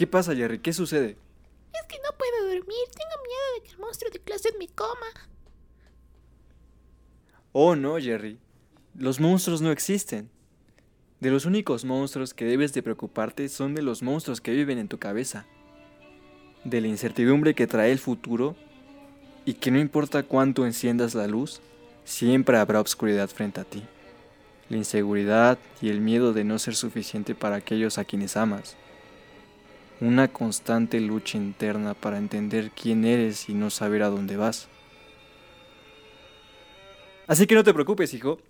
¿Qué pasa, Jerry? ¿Qué sucede? Es que no puedo dormir. Tengo miedo de que el monstruo de clase me coma. Oh, no, Jerry. Los monstruos no existen. De los únicos monstruos que debes de preocuparte son de los monstruos que viven en tu cabeza. De la incertidumbre que trae el futuro y que no importa cuánto enciendas la luz, siempre habrá obscuridad frente a ti. La inseguridad y el miedo de no ser suficiente para aquellos a quienes amas. Una constante lucha interna para entender quién eres y no saber a dónde vas. Así que no te preocupes, hijo.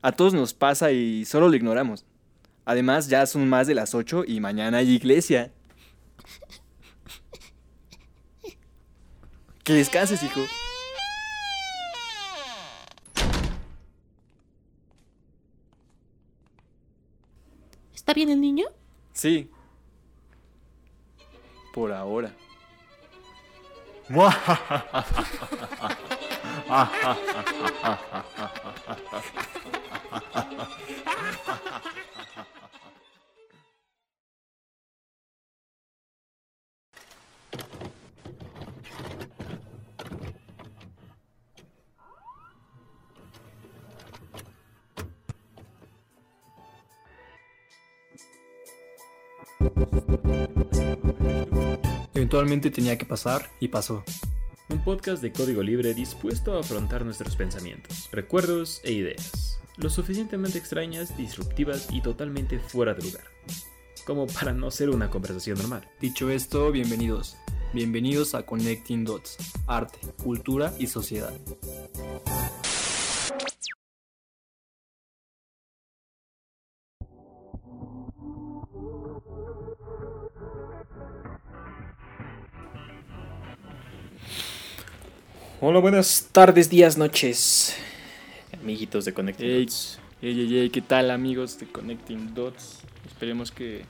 A todos nos pasa y solo lo ignoramos. Además, ya son más de las 8 y mañana hay iglesia. Que descanses, hijo. ¿Está bien el niño? Sí. Por ahora. Eventualmente tenía que pasar y pasó. Un podcast de código libre dispuesto a afrontar nuestros pensamientos, recuerdos e ideas, lo suficientemente extrañas, disruptivas y totalmente fuera de lugar, como para no ser una conversación normal. Dicho esto, bienvenidos. Bienvenidos a Connecting Dots, arte, cultura y sociedad. Hola, buenas tardes, días, noches, amiguitos de Connecting Ey, Dots. ey, ey, ey, ¿qué tal amigos de Connecting Dots? Esperemos que,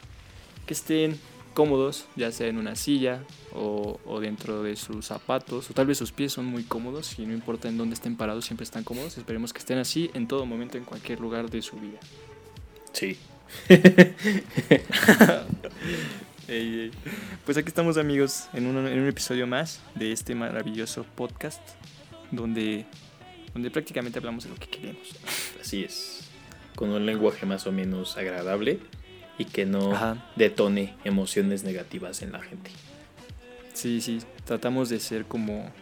que estén cómodos, ya sea en una silla o, o dentro de sus zapatos, o tal vez sus pies son muy cómodos y no importa en dónde estén parados, siempre están cómodos. Esperemos que estén así en todo momento, en cualquier lugar de su vida. Sí. Ey, ey. Pues aquí estamos amigos en un, en un episodio más de este maravilloso podcast donde, donde prácticamente hablamos de lo que queremos. Así es. Con un lenguaje más o menos agradable y que no Ajá. detone emociones negativas en la gente. Sí, sí, tratamos de ser como...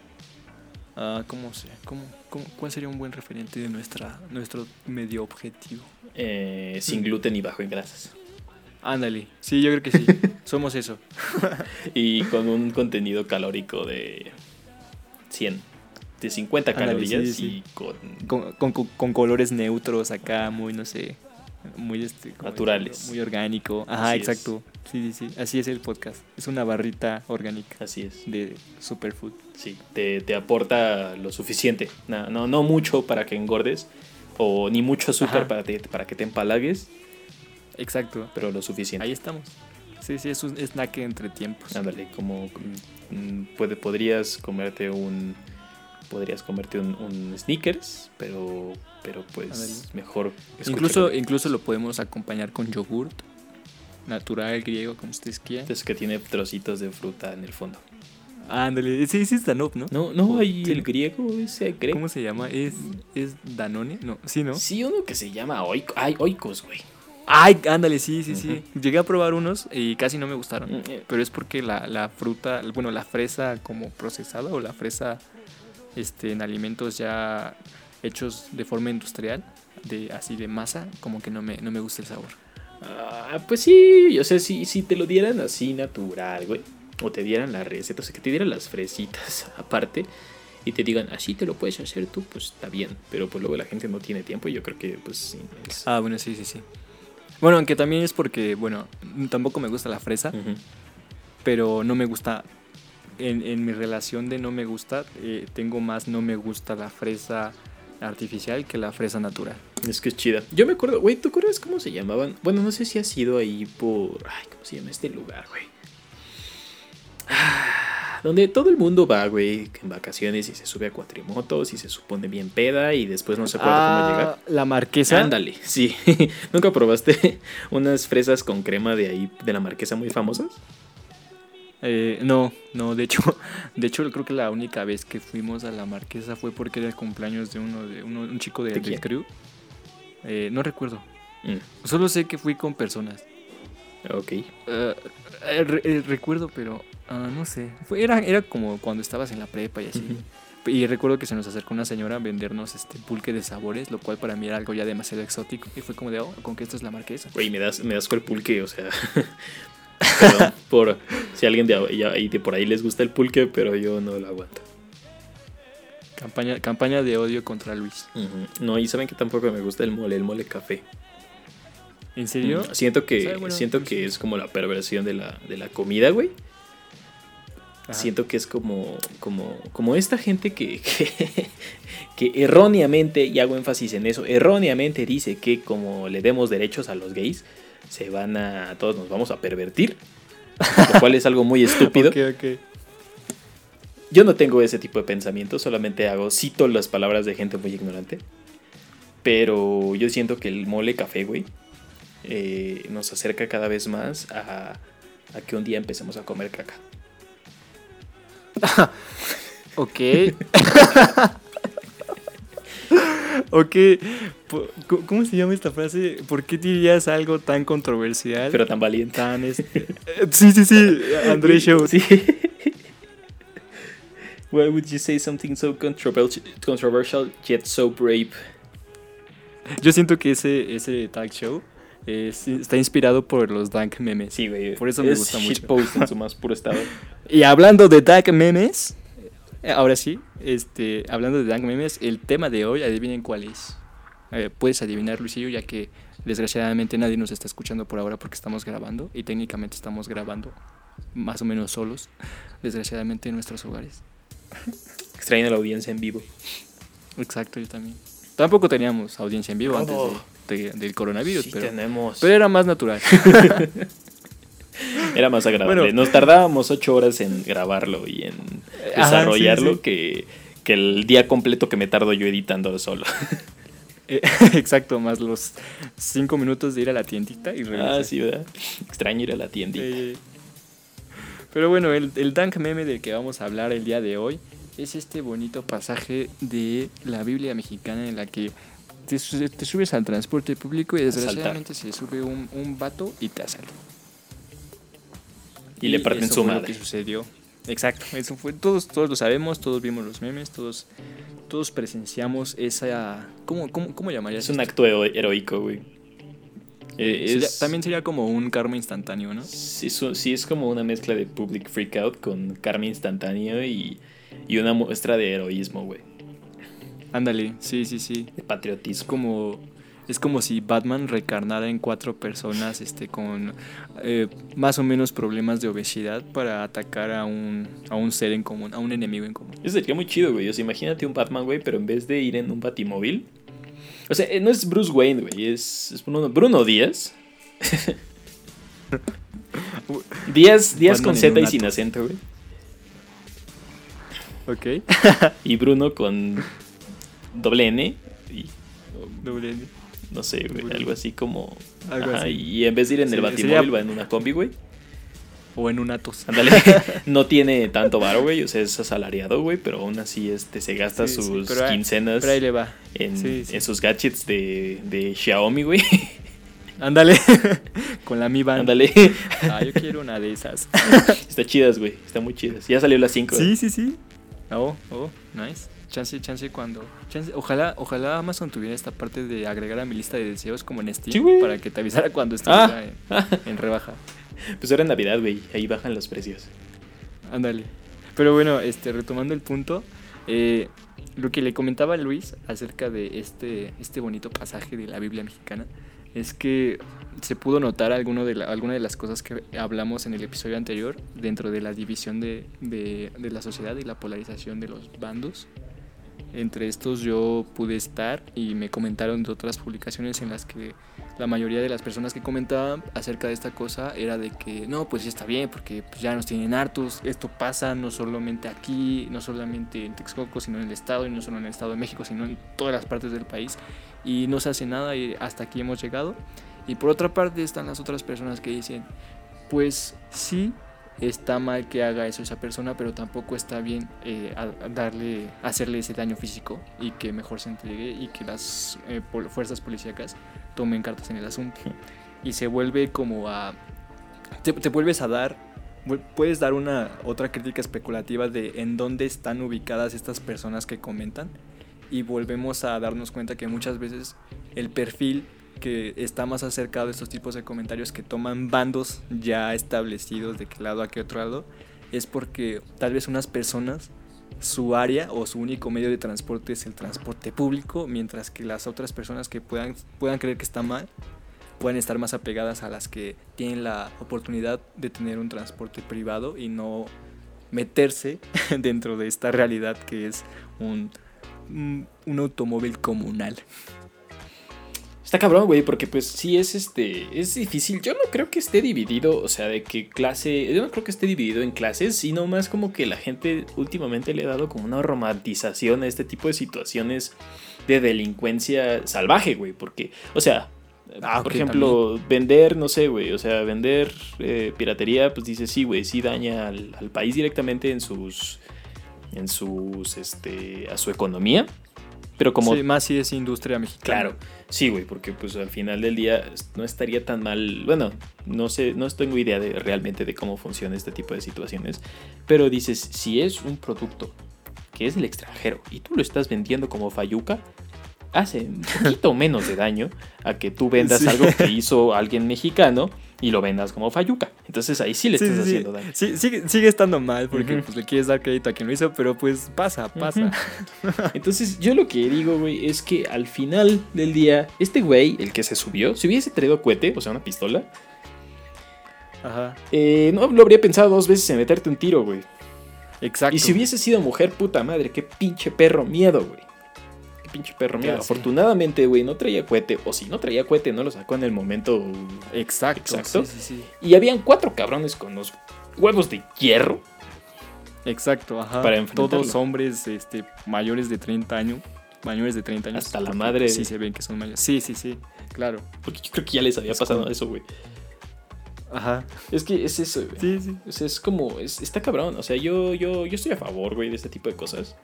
ah, ¿Cómo se? Cómo, cómo- ¿Cuál sería un buen referente de nuestra, nuestro medio objetivo? Eh, sin gluten y bajo en grasas. Ándale, sí, yo creo que sí. Somos eso. Y con un contenido calórico de 100. De 50 Ándale, calorías sí, sí. y con... Con, con- con- con colores neutros acá, muy, no sé, muy este, ¿cómo Naturales. decirlo? Muy orgánico. Ajá, Así es. exacto. Sí, sí, sí. Así es el podcast. Es una barrita orgánica Así es. de superfood. Sí, te, te aporta lo suficiente. No, no, no mucho para que engordes. O ni mucho azúcar Ajá. para, te- para que te empalagues. Exacto. Pero lo suficiente. Ahí estamos. Sí, sí, es un snack entre tiempos. Ándale, como mm, puede, podrías comerte un podrías comerte un, un sneakers, pero pero pues mejor Incluso, incluso lo podemos acompañar con yogurt natural, griego, como ustedes quieran. es que tiene trocitos de fruta en el fondo. Ándale, sí, sí es Danone, ¿no? No, no, hay Sí. el griego, ese griego. ¿Cómo se llama? ¿Es, ¿Es Danone? No, sí, ¿no? Sí, uno que se llama oico, ay, oikos, güey. Ay, ándale, sí, sí, sí. Llegué a probar unos y casi no me gustaron. Mm, eh. Pero es porque la, la fruta, bueno, la fresa como procesada o la fresa este, en alimentos ya hechos de forma industrial, de así de masa, como que no me, no me gusta el sabor. Ah, pues sí, o sea, si, si te lo dieran así natural, güey. O te dieran la receta, o sea, que te dieran las fresitas aparte y te digan, así te lo puedes hacer tú, pues está bien. Pero pues luego la gente no tiene tiempo y yo creo que pues sí. es- Ah, bueno, sí, sí, sí. Bueno, aunque también es porque, bueno, tampoco me gusta la fresa, pero no me gusta, en, en mi relación de no me gusta, eh, tengo más no me gusta la fresa artificial que la fresa natural. Es que es chida. Yo me acuerdo, güey, ¿tú acuerdas cómo se llamaban? Bueno, no sé si has ido ahí por. Ay, ¿cómo se llama este lugar, güey? Ah, Donde todo el mundo va, güey, en vacaciones y se sube a cuatrimotos y se supone bien peda y después no se acuerda cómo llegar. Ah, la marquesa. Ándale, sí. ¿Nunca probaste unas fresas con crema de ahí, de la marquesa muy famosas? Eh, no, no, de hecho, de hecho creo que la única vez que fuimos a la Marquesa fue porque era el cumpleaños de uno de uno, un chico de, ¿De del crew. Eh, no recuerdo. Mm, Solo sé que fui con personas. Ok. Eh, re- eh, recuerdo, pero ah, no sé. Fue, era, era como cuando estabas en la prepa y así. Ujú. Y recuerdo que se nos acercó una señora a vendernos este pulque de sabores, lo cual para mí era algo ya demasiado exótico. Y fue como de, oh, con que esto es la marquesa. Güey, me das, me das con el pulque, o sea. Perdón por si alguien de de por ahí les gusta el pulque, pero yo no lo aguanto. Campaña, campaña de odio contra Luis. Ujú. No, y saben que tampoco me gusta el mole, el mole café. ¿En serio? Mm, Siento que, bueno, siento que sí. es como la perversión de la, de la comida, güey. Ajá. Siento que es como, como, como esta gente que, que, que erróneamente, y hago énfasis en eso, erróneamente dice que como le demos derechos a los gays, se van a, todos nos vamos a pervertir. Lo cual es algo muy estúpido. Yo no tengo ese tipo de pensamiento, solamente hago, cito las palabras de gente muy ignorante. Pero yo siento que el mole café, güey, eh, nos acerca cada vez más a, a que un día empecemos a comer caca. Ok. ok. ¿Cómo se llama esta frase? ¿Por qué dirías algo tan controversial? Pero tan valiente. tan este. Sí, sí, sí. André Show. Sí. Why would you say something so controversial, controversial yet so brave? Yo siento que ese, ese tag show es- está inspirado por los dank memes. Sí, güey. Por eso me es gusta mucho. shitpost en su más puro estado. Y hablando de dank memes, eh, ahora sí, este, hablando de dank memes, el tema de hoy, adivinen cuál es. Eh, puedes adivinar, Luisillo, ya que desgraciadamente nadie nos está escuchando por ahora porque estamos grabando y técnicamente estamos grabando más o menos solos, desgraciadamente en nuestros hogares. Extraño a la audiencia en vivo. Exacto, yo también. Tampoco teníamos audiencia en vivo antes de- de- del coronavirus, Sí pero, tenemos. pero era más natural. Era más agradable. Bueno. Nos tardábamos ocho horas en grabarlo y en Ajá, desarrollarlo sí, sí. Que, que el día completo que me tardo yo editándolo solo. Eh, Exacto, más los cinco minutos de ir a la tiendita y regresar. ah, sí, ¿verdad? Extraño ir a la tiendita. Eh, pero bueno, el, el Dank meme del que vamos a hablar el día de hoy es este bonito pasaje de la Biblia mexicana en la que te, te subes al transporte público y desgraciadamente se sube un, un vato y te asalta. Y le parten eso su fue lo madre. que sucedió. Exacto, eso fue, todos, todos lo sabemos, todos vimos los memes, todos, todos presenciamos esa... ¿Cómo, cómo, cómo llamarías Es un esto? acto hero- heroico, güey. Eh, Sería- es- También sería como un karma instantáneo, ¿no? Sí, su- sí, es como una mezcla de public freakout con karma instantáneo y, y una muestra de heroísmo, güey. Ándale, sí, sí, sí. De Es patriotismo. como es como si Batman reencarnara en cuatro personas este con eh, más o menos problemas de obesidad para atacar a un a un ser en común, a un enemigo en común. Eso sería muy chido, güey. O sea, imagínate un Batman, güey, pero en vez de ir en un batimóvil. O sea, eh, no es Bruce Wayne, güey. Es, es Bruno, Bruno Díaz. Díaz, Díaz Batman con Z y sin acento, güey. Ok. Y Bruno con doble N. Y Doble N. no sé, güey. Algo así como. Algo Ajá, así. Y en vez de ir en el batimóvil, sería- va en una combi, güey. O en un Atos. Ándale, no tiene tanto varo, güey, o sea, es asalariado, güey, pero aún así este, se gasta Sí, sí, sus pero ahí- quincenas Pero ahí le va. en, Sí, sí. en sus gadgets de, de Xiaomi, güey. Ándale. Con la Mi Band. Ándale, Ah, yo quiero una de esas. está chidas, güey, está muy chidas. Ya salió las 5. Sí, sí, sí. Oh, oh, nice. Chance, chance cuando. chance- ojalá, ojalá Amazon tuviera esta parte de agregar a mi lista de deseos como en Steam Sí, para que te avisara cuando estuviera Ah. en, en rebaja. Pues ahora en Navidad, güey, ahí bajan los precios. Ándale. Pero bueno, este, retomando el punto, eh, lo que le comentaba a Luis acerca de este, este bonito pasaje de la Biblia mexicana es que se pudo notar alguno de la- alguna de las cosas que hablamos en el episodio anterior dentro de la división de, de- de la sociedad y la polarización de los bandos. Entre estos yo pude estar y me comentaron de otras publicaciones en las que la mayoría de las personas que comentaban acerca de esta cosa era de que no, pues ya está bien, porque pues, ya nos tienen hartos, esto pasa no solamente aquí, no solamente en Texcoco, sino en el Estado, y no solo en el Estado de México, sino en todas las partes del país, y no se hace nada y hasta aquí hemos llegado. Y por otra parte están las otras personas que dicen, pues sí, está mal que haga eso esa persona, pero tampoco está bien eh, darle, hacerle ese daño físico y que mejor se entregue y que las eh, fuerzas policíacas tomen cartas en el asunto. Y se vuelve como a... Te, te vuelves a dar, puedes dar una otra crítica especulativa de en dónde están ubicadas estas personas que comentan y volvemos a darnos cuenta que muchas veces el perfil que está más acercado a estos tipos de comentarios que toman bandos ya establecidos de qué lado a qué otro lado es porque tal vez unas personas su área o su único medio de transporte es el transporte público mientras que las otras personas que puedan puedan creer que está mal pueden estar más apegadas a las que tienen la oportunidad de tener un transporte privado y no meterse dentro de esta realidad que es un, un, un automóvil comunal. Está cabrón, güey, porque pues sí es este. Es difícil. Yo no creo que esté dividido, o sea, de que clase. Yo no creo que esté dividido en clases, sino más como que la gente últimamente le ha dado como una romantización a este tipo de situaciones de delincuencia salvaje, güey. Porque, o sea. Ah, por ejemplo, vender, no sé, güey, o sea, vender eh, piratería, pues dice, sí, güey, sí daña al, al país directamente en sus, en sus, este, a su economía, pero como Sí, más si es industria mexicana. Claro, sí, güey, porque pues al final del día no estaría tan mal. Bueno, no sé, no tengo idea de realmente de cómo funciona este tipo de situaciones. Pero dices, si es un producto que es del extranjero y tú lo estás vendiendo como Fayuca, hace un poquito menos de daño a que tú vendas Sí. algo que hizo alguien mexicano y lo vendas como Fayuca. Entonces ahí sí le Sí, estás sí, haciendo daño. Sí, sigue, sigue estando mal porque pues, le quieres dar crédito a quien lo hizo, pero pues pasa, pasa. Entonces, yo lo que digo, güey, es que al final del día, este güey, el que se subió, si hubiese traído cohete, o sea, una pistola, Ajá, eh, no lo habría pensado dos veces en meterte un tiro, güey. exacto. Y si hubiese sido mujer, puta madre, qué pinche perro miedo, güey. Pinche perro miedo. Afortunadamente, güey, no traía cohete. O si no traía cohete, no lo sacó en el momento. Exacto, Exacto. Sí, sí, sí. Y habían cuatro cabrones con los huevos de hierro. Exacto, ajá. Para. Todos hombres este, mayores de 30 años. Mayores de 30 años. Hasta la madre Sí, se ven que son mayores. Sí, sí, sí. Claro. Porque yo creo que ya les había Es pasado como- eso, güey. Ajá. Es que es eso, güey. Sí, sí. O sea, es como, es- está cabrón. O sea, yo, yo, yo estoy a favor, güey, de este tipo de cosas.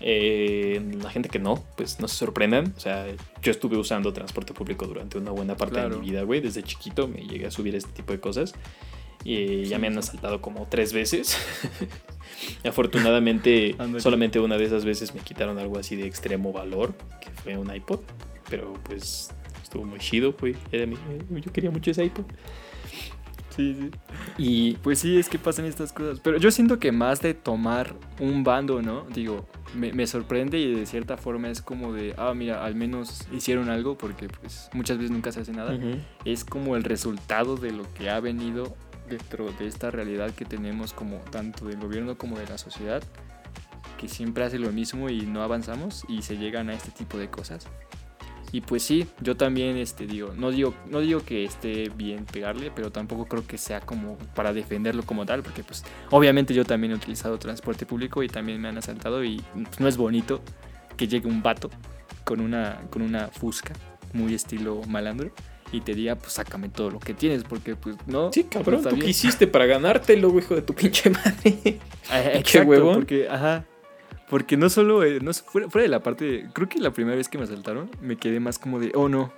Eh, la gente que no, pues no se sorprendan. O sea, yo estuve usando transporte público durante una buena parte de mi vida, güey. Desde chiquito me llegué a subir este tipo de cosas. Y ya me han asaltado como tres veces. Afortunadamente, solamente una de esas veces me quitaron algo así de extremo valor, que fue un iPod. Pero pues estuvo muy chido, güey. Era mi- yo quería mucho ese iPod. Sí, sí. Y Pues sí, es que pasan estas cosas. Pero yo siento que más de tomar un bando, ¿no? Digo, me, me sorprende y de cierta forma es como de, ah, mira, al menos hicieron algo porque pues muchas veces nunca se hace nada. Es como el resultado de lo que ha venido dentro de esta realidad que tenemos como tanto del gobierno como de la sociedad, que siempre hace lo mismo y no avanzamos y se llegan a este tipo de cosas. Y pues sí, yo también este digo, no digo, no digo que esté bien pegarle, pero tampoco creo que sea como para defenderlo como tal, porque pues obviamente yo también he utilizado transporte público y también me han asaltado y pues, no es bonito que llegue un vato con una con una fusca muy estilo malandro y te diga, pues sácame todo lo que tienes, porque pues no. Sí, cabrón, no ¿tú qué hiciste para ganártelo, hijo de tu pinche madre? Ah, Qué Exacto, huevón. porque, ajá, porque no solo, eh, no, fuera, fuera de la parte, creo que la primera vez que me asaltaron me quedé más como de, oh no.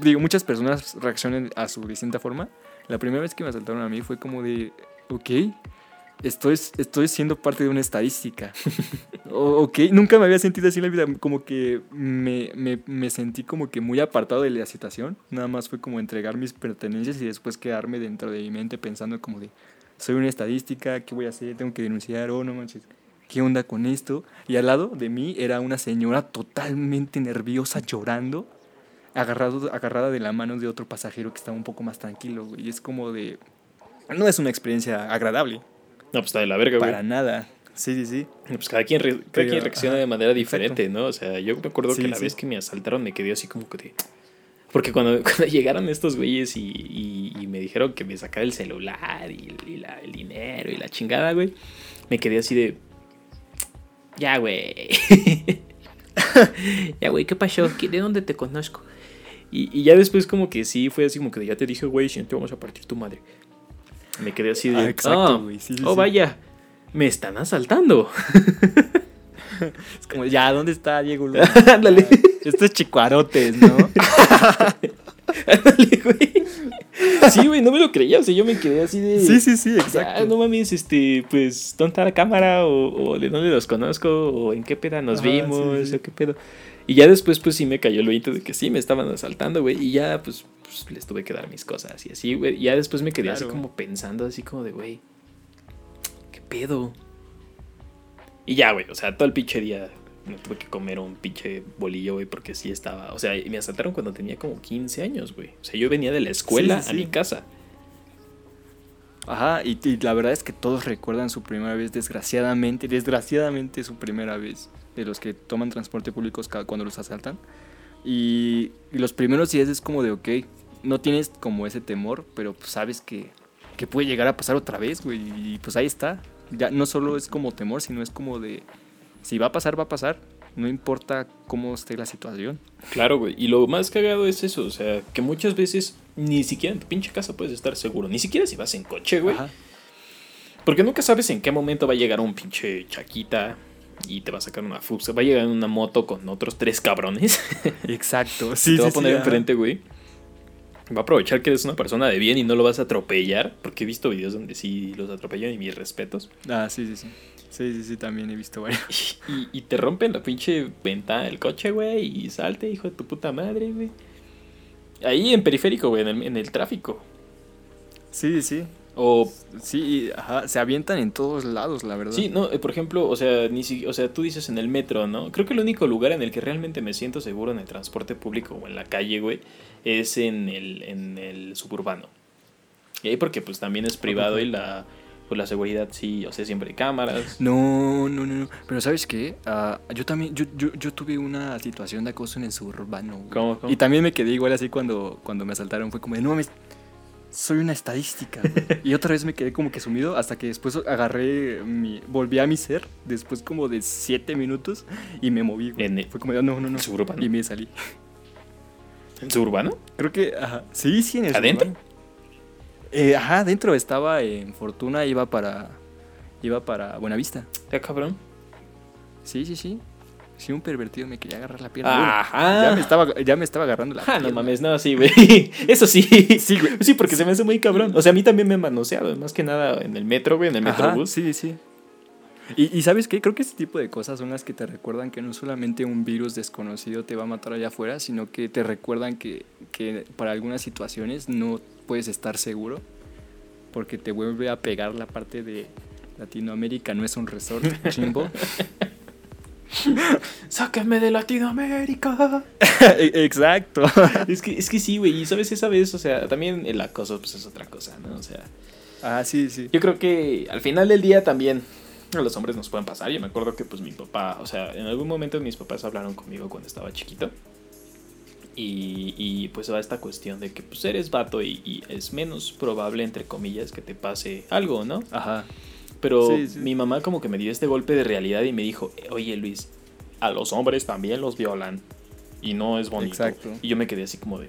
Digo, muchas personas reaccionan a su distinta forma. La primera vez que me asaltaron a mí fue como de, ok, estoy, estoy siendo parte de una estadística. O- ok, nunca me había sentido así en la vida, como que me, me, me sentí como que muy apartado de la situación. Nada más fue como entregar mis pertenencias y después quedarme dentro de mi mente pensando como de, soy una estadística, ¿qué voy a hacer? Tengo que denunciar, oh no manches, ¿qué onda con esto? Y al lado de mí era una señora totalmente nerviosa, llorando, agarrado, agarrada de la mano de otro pasajero que estaba un poco más tranquilo, güey. Y es como de... No es una experiencia agradable, No, pues está de la verga, güey. para nada. Sí, sí, sí. Pues cada quien, cada Pero, quien reacciona ajá, de manera diferente, ¿no? O sea, yo me acuerdo Sí, que la sí. vez que me asaltaron me quedé así como que de... Porque cuando, cuando llegaron estos güeyes y, y- y me dijeron que me sacara el celular y, y la- el dinero y la chingada, güey, me quedé así de... Ya, güey. ya, güey, ¿qué pasó? ¿Qué- ¿De dónde te conozco? Y, y ya después como que sí, fue así como que ya te dije, güey, si no te vamos a partir tu madre. Me quedé así de. Ah, exacto, "Ah, güey, sí, sí, oh, sí. vaya, me están asaltando. Es como, ya, ¿dónde está Diego Luna? Ándale. Estos chicuarotes, ¿no? Ándale, güey. Sí, güey, no me lo creía. O sea, yo me quedé así de. Sí, sí, sí, Ah, exacto. no mames, este, pues, ¿dónde está la cámara? O, o de dónde los conozco, o en qué peda nos vimos, sí, sí. o qué pedo. Y ya después, pues sí me cayó el oído de que sí me estaban asaltando, güey. Y ya, pues, pues, les tuve que dar mis cosas y así, güey. Y ya después me quedé así como pensando, así como de, güey, ¿qué pedo? Y ya, güey, o sea, todo el pinche día me tuve que comer un pinche bolillo, güey, porque sí estaba. O sea, me asaltaron cuando tenía como 15 años, güey. O sea, yo venía de la escuela Sí, sí, a mi casa. Ajá, y, y la verdad es que todos recuerdan su primera vez, desgraciadamente, desgraciadamente su primera vez de los que toman transporte público cuando los asaltan. Y, y los primeros días es como de, ok, no tienes como ese temor, pero pues sabes que, que puede llegar a pasar otra vez, güey. Y pues ahí está. Ya no solo es como temor, sino es como de, si va a pasar, va a pasar. No importa cómo esté la situación. Claro, güey. Y lo más cagado es eso, o sea, que muchas veces ni siquiera en tu pinche casa puedes estar seguro. Ni siquiera si vas en coche, güey. Ajá. Porque nunca sabes en qué momento va a llegar un pinche chaquita y te va a sacar una fuga. Va a llegar en una moto con otros tres cabrones. Exacto, te sí, sí, va a sí, poner enfrente, güey. Va a aprovechar que eres una persona de bien y no lo vas a atropellar. Porque he visto videos donde sí los atropellan y mis respetos. Ah, sí, sí, sí. Sí, sí, sí, también he visto varios. Y, y te rompen la pinche ventana del coche, güey. Y salte, hijo de tu puta madre, güey. Ahí en periférico, güey, en el, en el tráfico. Sí, sí. O Sí, ajá, se avientan en todos lados, la verdad. Sí, no, eh, por ejemplo, o sea, ni si, o sea, tú dices en el metro, ¿no? Creo que el único lugar en el que realmente me siento seguro en el transporte público o en la calle, güey, es en el, en el suburbano. Y ahí porque pues también es privado y la, pues, la seguridad sí, o sea, siempre hay cámaras. No, no, no, no. Pero ¿sabes qué? Ah, yo también, yo, yo, yo tuve una situación de acoso en el suburbano. ¿Cómo, cómo? Y también me quedé igual así cuando, cuando me asaltaron. Fue como de, no mames, soy una estadística. güey". y otra vez me quedé como que sumido hasta que después agarré mi, volví a mi ser después como de siete minutos y me moví. En el- Fue como de, no, no, no. ¿Suburbano? Y me salí. ¿En suburbano? Creo que, ajá, sí, sí, en el ¿Adentro? Eh, ajá, adentro estaba en Fortuna, iba para, iba para Buenavista. Ya, cabrón. Sí, sí, sí. Sí, un pervertido me quería agarrar la pierna. Ajá. ya, me estaba, ya me estaba agarrando la Ah, no pierna. mames, no, sí, güey. Eso sí. Sí, güey. Sí, porque se me hace muy cabrón. O sea, a mí también me han manoseado, más que nada en el metro, güey, en el metrobús. sí, sí. Y, y ¿sabes qué? Creo que este tipo de cosas son las que te recuerdan que no solamente un virus desconocido te va a matar allá afuera, sino que te recuerdan que, que para algunas situaciones no puedes estar seguro porque te vuelve a pegar la parte de Latinoamérica no es un resort chimbo. ¡Sáquenme de Latinoamérica! Exacto. Es que, es que sí, güey. Y sabes, esa vez, o sea, también el acoso, pues es otra cosa, ¿no? O sea, Ah, sí, sí. yo creo que al final del día también a los hombres nos pueden pasar. Yo me acuerdo que, pues, mi papá, o sea, en algún momento mis papás hablaron conmigo cuando estaba chiquito. Y, y pues va esta cuestión de que, pues, eres vato y, y es menos probable, entre comillas, que te pase algo, ¿no? Ajá. Pero Sí, sí. mi mamá como que me dio este golpe de realidad y me dijo, oye Luis, a los hombres también los violan y no es bonito. Exacto. Y yo me quedé así como de,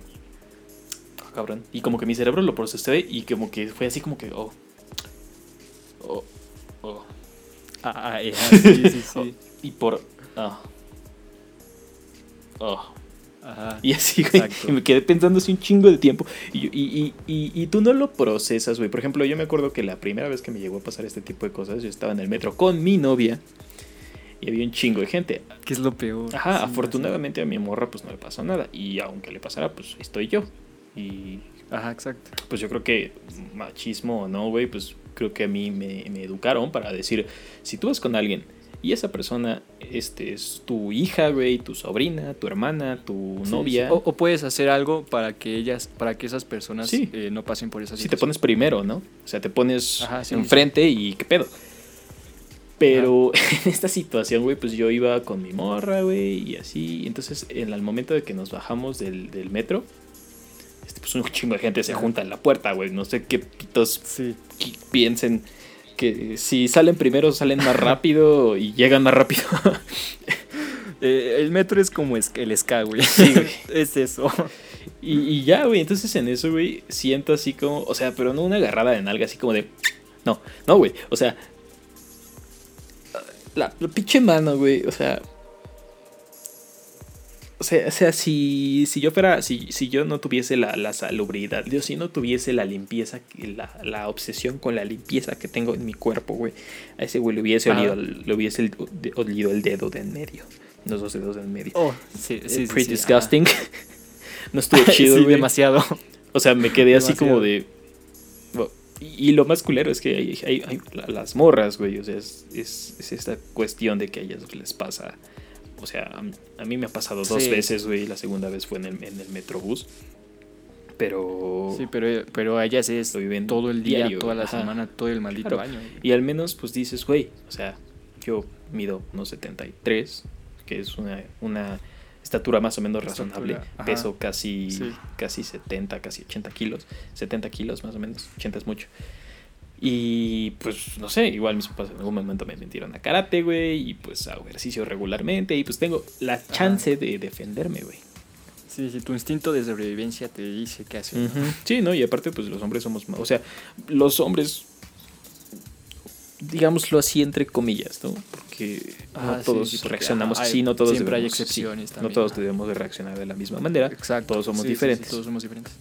"Ah, cabrón. Y como que mi cerebro lo procesó y como que fue así como que, oh, oh, oh. Ah, ah, eh, ah, sí, sí, oh". sí. Y por, ah, oh. Ajá. Y así, güey. Y me quedé pensando así un chingo de tiempo. Y, y, y, y, y tú no lo procesas, güey. Por ejemplo, yo me acuerdo que la primera vez que me llegó a pasar este tipo de cosas, yo estaba en el metro con mi novia. Y había un chingo de gente. ¿Qué es lo peor? Ajá, Sí, afortunadamente a mi morra pues no le pasó nada. Y aunque le pasara, pues estoy yo. Y. Ajá, exacto. pues yo creo que machismo o no, güey, pues creo que a mí me, me educaron para decir, si tú vas con alguien y esa persona este, es tu hija, güey, tu sobrina, tu hermana, tu Sí, novia, sí. O, o puedes hacer algo para que ellas, para que esas personas Sí. eh, no pasen por esa si te pones primero, ¿no? O sea, te pones Ajá, enfrente y qué pedo. Pero en esta situación, güey, pues yo iba con mi morra, güey, y así. Entonces, en el momento de que nos bajamos del, del metro, este, pues un chingo de gente se junta en la puerta, güey. No sé qué pitos Sí. piensen que si salen primero salen más rápido y llegan más rápido. Eh, el metro es como el ska, güey. Sí, güey. es eso. Y, y ya, güey, entonces en eso, güey, siento así como, o sea, pero no una agarrada de nalga, así como de... No, no, güey, o sea... La, la pinche mano, güey, o sea... O sea, o sea si, si yo fuera, si, si yo no tuviese la, la salubridad, yo si no tuviese la limpieza, la, la obsesión con la limpieza que tengo en mi cuerpo, güey, a ese güey le hubiese, Ah. olido, le hubiese el- olido el dedo de en medio, los dos dedos de en medio. Oh, sí, sí, sí. Pretty sí, disgusting. no estuvo chido, sí, güey. demasiado. O sea, me quedé así como de. Bueno, Y y lo más culero es que hay, hay- hay la- las morras, güey. O sea, es, es- es esta cuestión de que a ellas les pasa. O sea, a, mí me ha pasado dos Sí. veces, güey. La segunda vez fue en el, en el metrobús. Pero. Sí, pero, pero a ellas es todo el día, diario, toda la ajá. semana, todo el maldito Claro. año. Y al menos, pues dices, güey. O sea, yo mido unos 73, que es una, una estatura más o menos razonable. Ajá. Peso casi, Sí. casi 70, casi 80 kilos. 70 kilos más o menos. 80 es mucho. Y pues no sé, igual mis papás en algún momento me metieron a karate, güey, y pues hago ejercicio regularmente y pues tengo la chance de defenderme, güey. Sí, sí, tu instinto de sobrevivencia te dice qué hacer. Sí, ¿no? Y aparte, pues los hombres somos más. O sea, los hombres. Digámoslo así, entre comillas, ¿no? Porque Ah, no sí, todos sí, porque, reaccionamos hay- así, no todos siempre hay debemos- sí, excepciones No todos ajá. debemos de reaccionar de la misma manera. Exacto. Todos somos diferentes. todos somos diferentes.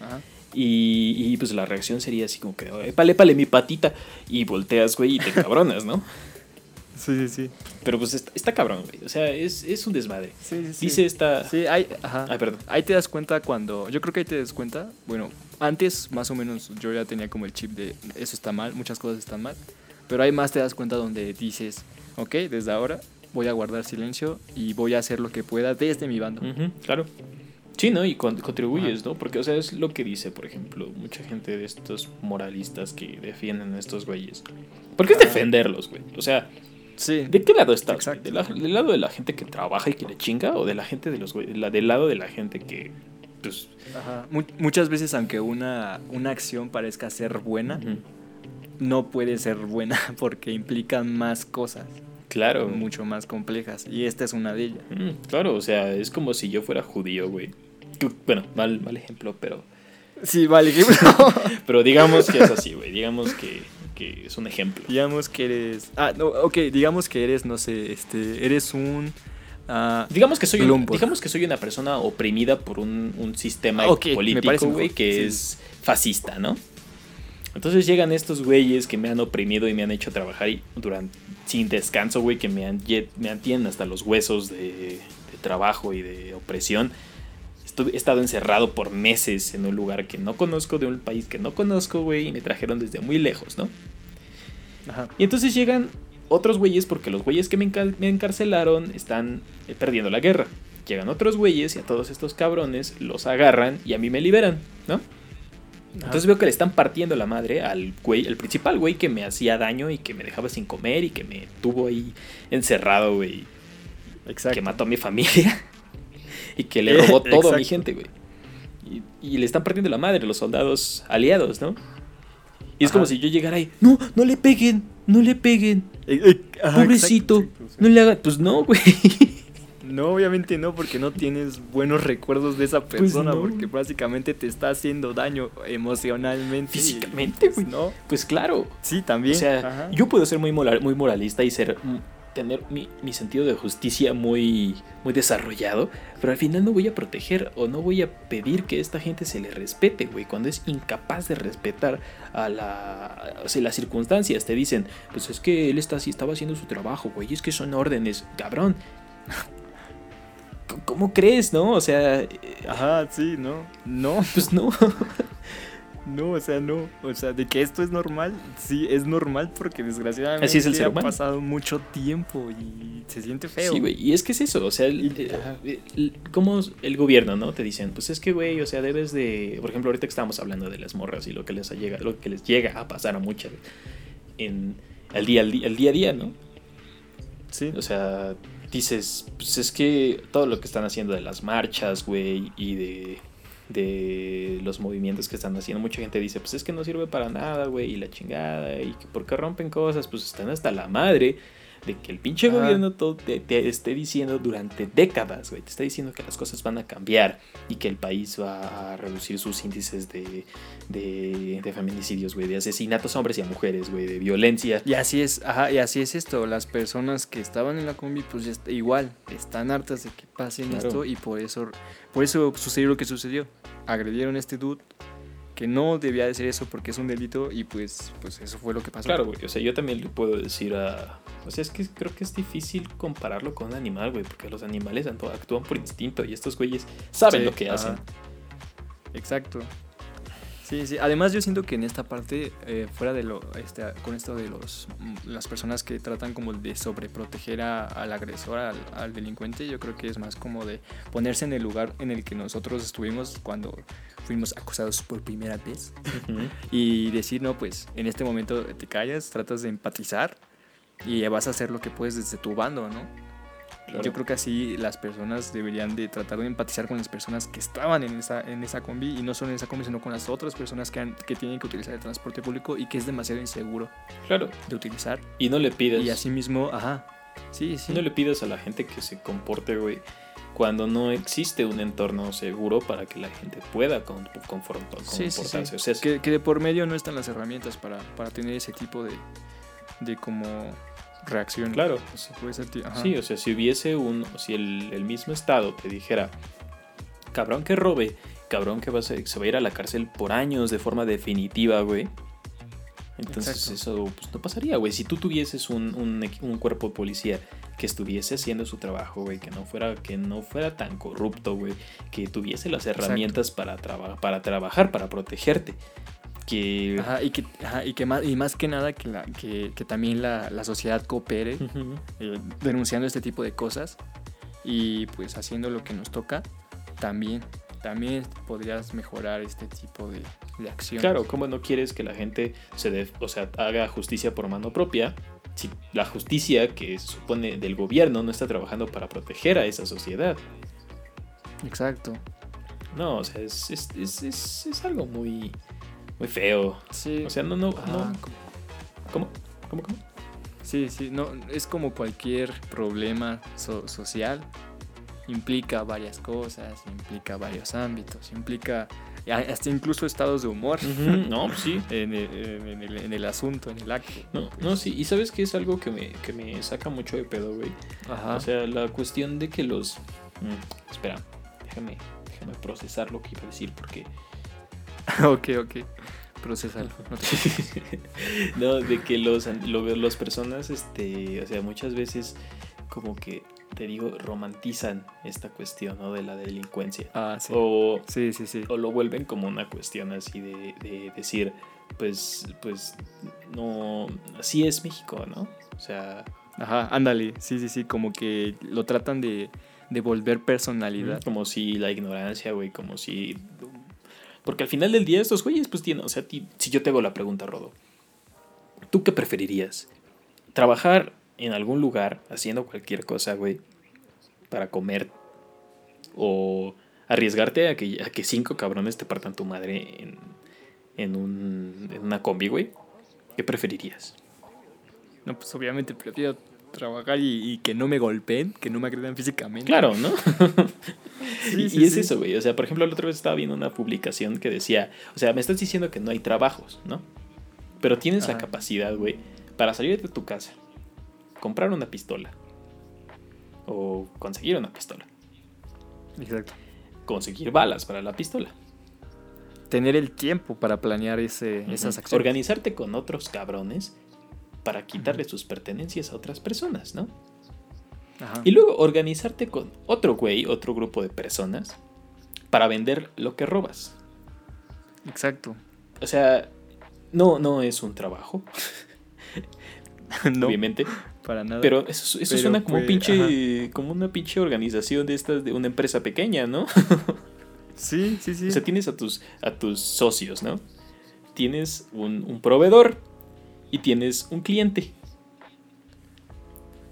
Ajá. Y, y, pues la reacción sería así como que, épale, épale mi patita. Y volteas, güey, y te cabronas, ¿no? Sí, sí, sí. Pero pues está, está cabrón, güey. O sea, es, es un desmadre. Sí, sí, sí. Dice esta. Sí, hay, ajá. Ay, perdón. Ahí te das cuenta cuando. Yo creo que ahí te das cuenta. Bueno, antes más o menos yo ya tenía como el chip de eso está mal, muchas cosas están mal. Pero ahí más te das cuenta donde dices, ok, desde ahora voy a guardar silencio y voy a hacer lo que pueda desde mi bando. Claro. Sí, ¿no? Y con- contribuyes, ¿no? Porque, o sea, es lo que dice, por ejemplo, mucha gente de estos moralistas que defienden a estos güeyes. ¿Por qué es defenderlos, güey? O sea, Sí. ¿de qué lado estás? ¿De la- ¿Del lado de la gente que trabaja y que le chinga? ¿O de la gente de los güeyes? La, del lado de la gente que, pues... Ajá. Mu- muchas veces, aunque una, una acción parezca ser buena, no puede ser buena porque implica más cosas, Claro. mucho más complejas. Y esta es una de ellas. Mm, claro, o sea, es como si yo fuera judío, güey. Bueno, mal, mal ejemplo, pero... Sí, vale, Pero digamos que es así, güey. Digamos que, que es un ejemplo. digamos que eres. Ah, no, ok, digamos que eres, no sé, este. Eres un. ah, Digamos que soy, un- digamos que soy una persona oprimida por un, un sistema Ok, me político, güey, que sí. es fascista, ¿no? Entonces llegan estos güeyes que me han oprimido y me han hecho trabajar y- durante, sin descanso, güey, que me, han, me han- tienen hasta los huesos de, de trabajo y de opresión. He estado encerrado por meses en un lugar que no conozco, de un país que no conozco, güey, y me trajeron desde muy lejos, ¿no? ajá. Y entonces llegan otros güeyes porque los güeyes que me encarcelaron están eh, perdiendo la guerra. Llegan otros güeyes y a todos estos cabrones los agarran y a mí me liberan, ¿no? Entonces veo que le están partiendo la madre al güey, el principal güey que me hacía daño y que me dejaba sin comer y que me tuvo ahí encerrado, güey. Exacto. Que mató a mi familia y que le robó todo a mi gente, güey. Y, y le están partiendo la madre los soldados aliados, ¿no? Y es Ajá. como si yo llegara ahí, no, no le peguen, no le peguen. Eh, eh, ajá, Pobrecito, exacto, exacto, no le hagan. Pues no, güey. No, obviamente no, porque no tienes buenos recuerdos de esa persona, no. porque básicamente te está haciendo daño emocionalmente. Físicamente, güey. No, Pues claro. sí, también. O sea, Ajá. yo puedo ser muy, moral- muy moralista y ser tener mi, mi sentido de justicia muy, muy desarrollado, pero al final no voy a proteger o no voy a pedir que esta gente se le respete, güey, cuando es incapaz de respetar a la, o sea, las circunstancias. Te dicen, pues es que él está así, estaba haciendo su trabajo, güey, es que son órdenes, cabrón. ¿Cómo crees, no? O sea, eh, Ajá, sí, no. No, pues no. no, o sea, no. O sea, de que esto es normal, sí, es normal porque desgraciadamente Así es el ser ha pasado mucho tiempo y se siente feo. Sí, güey, y es que es eso, o sea, el, el- como el gobierno, ¿no? Te dicen, pues es que, güey, o sea, debes de, por ejemplo, ahorita que estamos hablando de las morras y lo que les llega, lo que les llega a pasar a muchas en el día, el día a día, ¿no? Sí. O sea, dices, pues es que todo lo que están haciendo de las marchas, güey, y de, de los movimientos que están haciendo, mucha gente dice, pues es que no sirve para nada, güey, y la chingada, y que por qué rompen cosas, pues están hasta la madre. De que el pinche Ajá. gobierno todo te, te esté diciendo durante décadas, güey, te está diciendo que las cosas van a cambiar y que el país va a reducir sus índices de, de, de feminicidios, güey, de asesinatos a hombres y a mujeres, güey, de violencia. Y así es, ajá, y así es esto. Las personas que estaban en la combi, pues ya está- igual, están hartas de que pasen Claro. esto y por eso, por eso sucedió lo que sucedió. Agredieron a este dude que no debía de ser eso porque es un delito y pues, pues eso fue lo que pasó. Claro, güey, o sea, yo también le puedo decir a... O sea, es que creo que es difícil compararlo con un animal, güey, porque los animales actúan por instinto y estos güeyes saben Sí, lo que ajá. hacen. Exacto. Sí, sí. Además yo siento que en esta parte, eh, fuera de lo, este, con esto de los, mm, las personas que tratan como de sobreproteger a- al agresor, al, al delincuente, yo creo que es más como de ponerse en el lugar en el que nosotros estuvimos cuando fuimos acusados por primera vez y decir, no, pues en este momento te callas, tratas de empatizar y vas a hacer lo que puedes desde tu bando, ¿no? Claro. Yo creo que así las personas deberían de tratar de empatizar con las personas que estaban en esa, en esa combi y no solo en esa combi, sino con las otras personas que, han- que tienen que utilizar el transporte público y que es demasiado inseguro Claro. de utilizar. Y no le pides... Y así mismo, ajá, sí, sí. No le pidas a la gente que se comporte, güey, cuando no existe un entorno seguro para que la gente pueda con, confrontar, Sí, sí, sí. comportarse. O sea, Que, que de por medio no están las herramientas para, para tener ese tipo de, de como reacción. Claro. O sea, puede ser. Sí, o sea, si hubiese un, si el, el mismo estado te dijera, cabrón que robe, cabrón que va a ser- se va a ir a la cárcel por años de forma definitiva, güey. Entonces Exacto. eso pues, no pasaría, güey. Si tú tuvieses un, un cuerpo de policía que estuviese haciendo su trabajo, güey, que no fuera, que no fuera tan corrupto, güey, que tuviese las herramientas para, traba- para trabajar, para protegerte, que... Ajá, y que, ajá, y que más, y más que nada que, la, que, que también la, la sociedad coopere eh, denunciando este tipo de cosas y pues haciendo lo que nos toca, también, también podrías mejorar este tipo de, de acción. Claro, ¿cómo no quieres que la gente se dé, o sea, haga justicia por mano propia? Si la justicia que se supone del gobierno no está trabajando para proteger a esa sociedad. Exacto. No, o sea, es, es, es, es- es algo muy, muy feo. Sí. O sea, no, no, Ajá, no. ¿Cómo? ¿Cómo, cómo? Sí, sí, no, es como cualquier problema so- social. Implica varias cosas, implica varios ámbitos, implica hasta incluso estados de humor No, pues sí. en, el, en el- en el asunto, en el acto. No, no, sí. Y sabes que es algo que me, que me saca mucho de pedo, güey. Ajá. O sea, la cuestión de que los... Mm, espera, déjame, déjame procesar lo que iba a decir porque... ok, ok. Procesalo. no te no, de que los, lo- los personas, este, o sea, muchas veces como que, te digo, romantizan esta cuestión, ¿no? De la delincuencia. ah, sí. O, Sí, sí, sí. o lo vuelven como una cuestión así de, de decir, pues, pues, no, así es México, ¿no? O sea, Ajá, ándale. Sí, sí, sí. Como que lo tratan de, de volver personalidad. como si la ignorancia, güey, como si... Porque al final del día estos güeyes, pues tienen, o sea, ti- si yo te hago la pregunta, Rodo, ¿tú qué preferirías? ¿Trabajar en algún lugar haciendo cualquier cosa, güey, para comer? ¿O arriesgarte a que, a que cinco cabrones te partan tu madre en, en, un, en una combi, güey? ¿Qué preferirías? No, pues obviamente prefiero trabajar y, y que no me golpeen, que no me agredan físicamente. Claro, ¿no? Sí, y sí, y es sí. eso, güey. O sea, por ejemplo, la otra vez estaba viendo una publicación que decía, o sea, me estás diciendo que no hay trabajos, ¿no? Pero tienes la capacidad, güey, para salir de tu casa, comprar una pistola o conseguir una pistola, Exacto. conseguir balas para la pistola, Tener el tiempo para planear ese, esas acciones. organizarte con otros cabrones para quitarle sus pertenencias a otras personas, ¿no? Ajá. Y luego organizarte con otro güey, otro grupo de personas, para vender lo que robas. Exacto. O sea, no, no es un trabajo, no, obviamente. para nada. Pero eso, eso Pero suena como, fue- pinche, como una pinche organización de estas de una empresa pequeña, ¿no? sí, sí, sí. O sea, tienes a tus, a tus socios, ¿no? Tienes un, un proveedor y tienes un cliente.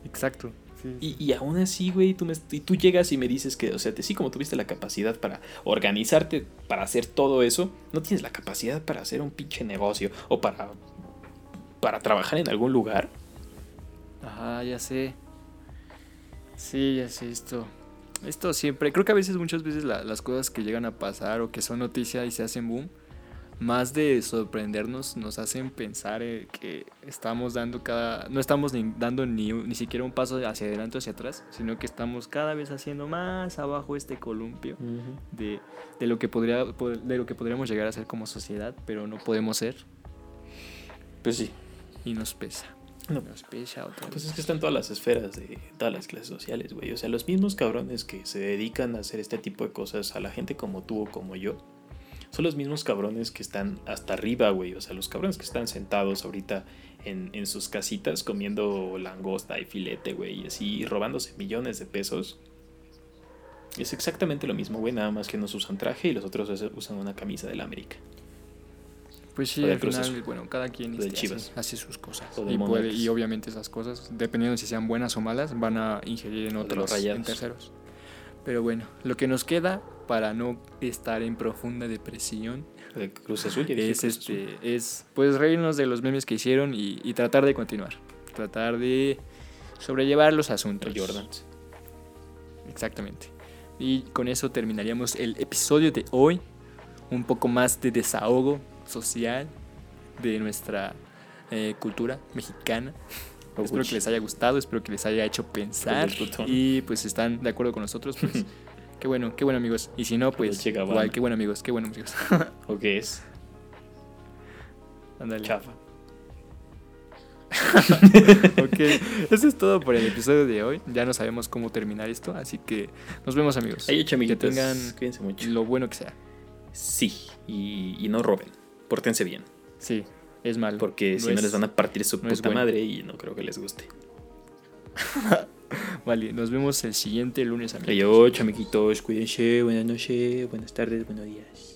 Exacto. Y, y aún así, güey, tú, me- tú llegas y me dices que, o sea, te, sí, como tuviste la capacidad para organizarte, para hacer todo eso, no tienes la capacidad para hacer un pinche negocio o para, para trabajar en algún lugar. Ajá, ya sé. Sí, ya sé esto. Esto siempre, creo que a veces, muchas veces la- las cosas que llegan a pasar o que son noticia y se hacen boom, más de sorprendernos, nos hacen pensar eh, que estamos dando cada, no estamos ni dando ni, ni siquiera un paso hacia adelante o hacia atrás, sino que estamos cada vez haciendo más abajo este columpio de, de lo que podría, pod- de lo que podríamos llegar a ser como sociedad, pero no podemos ser Pues sí. y nos pesa. No. Nos pesa otra Pues vez. es que están todas las esferas de todas las clases sociales, güey. O sea, los mismos cabrones que se dedican a hacer este tipo de cosas a la gente como tú o como yo, son los mismos cabrones que están hasta arriba, güey. O sea, los cabrones que están sentados ahorita en, en sus casitas comiendo langosta y filete, güey, y así robándose millones de pesos. Es exactamente lo mismo, güey, nada más que unos usan traje y los otros usan una camisa del América. Pues sí, al final, bueno, cada quien este, hace, hace sus cosas. Y, puede- y obviamente esas cosas, dependiendo si sean buenas o malas, van a ingerir en O otros, en terceros. Pero bueno, lo que nos queda para no estar en profunda depresión De Cruz Azul, ya dije es, Cruz Azul. este, es pues reírnos de los memes que hicieron y, y tratar de continuar. Tratar de sobrellevar los asuntos. El Jordans. Exactamente. Y con eso terminaríamos el episodio de hoy. Un poco más de desahogo social de nuestra eh, cultura mexicana. Espero que les haya gustado, espero que les haya hecho pensar. Y pues si están de acuerdo con nosotros, pues qué bueno, qué bueno amigos. Y si no, pues igual, qué bueno amigos, qué bueno amigos. ¿O qué es? Ándale. Chafa. Ok, eso es todo por el episodio de hoy. Ya no sabemos cómo terminar esto, así que nos vemos amigos. Que tengan Cuídense mucho. lo bueno que sea. Sí, y, y no roben. Pórtense bien. Sí, es malo. Porque si no es- les van a partir su no puta bueno. madre y no creo que les guste. Vale, nos vemos el siguiente lunes, amigos. Adiós, amiguitos. Cuídense. Buenas noches, buenas tardes, buenos días.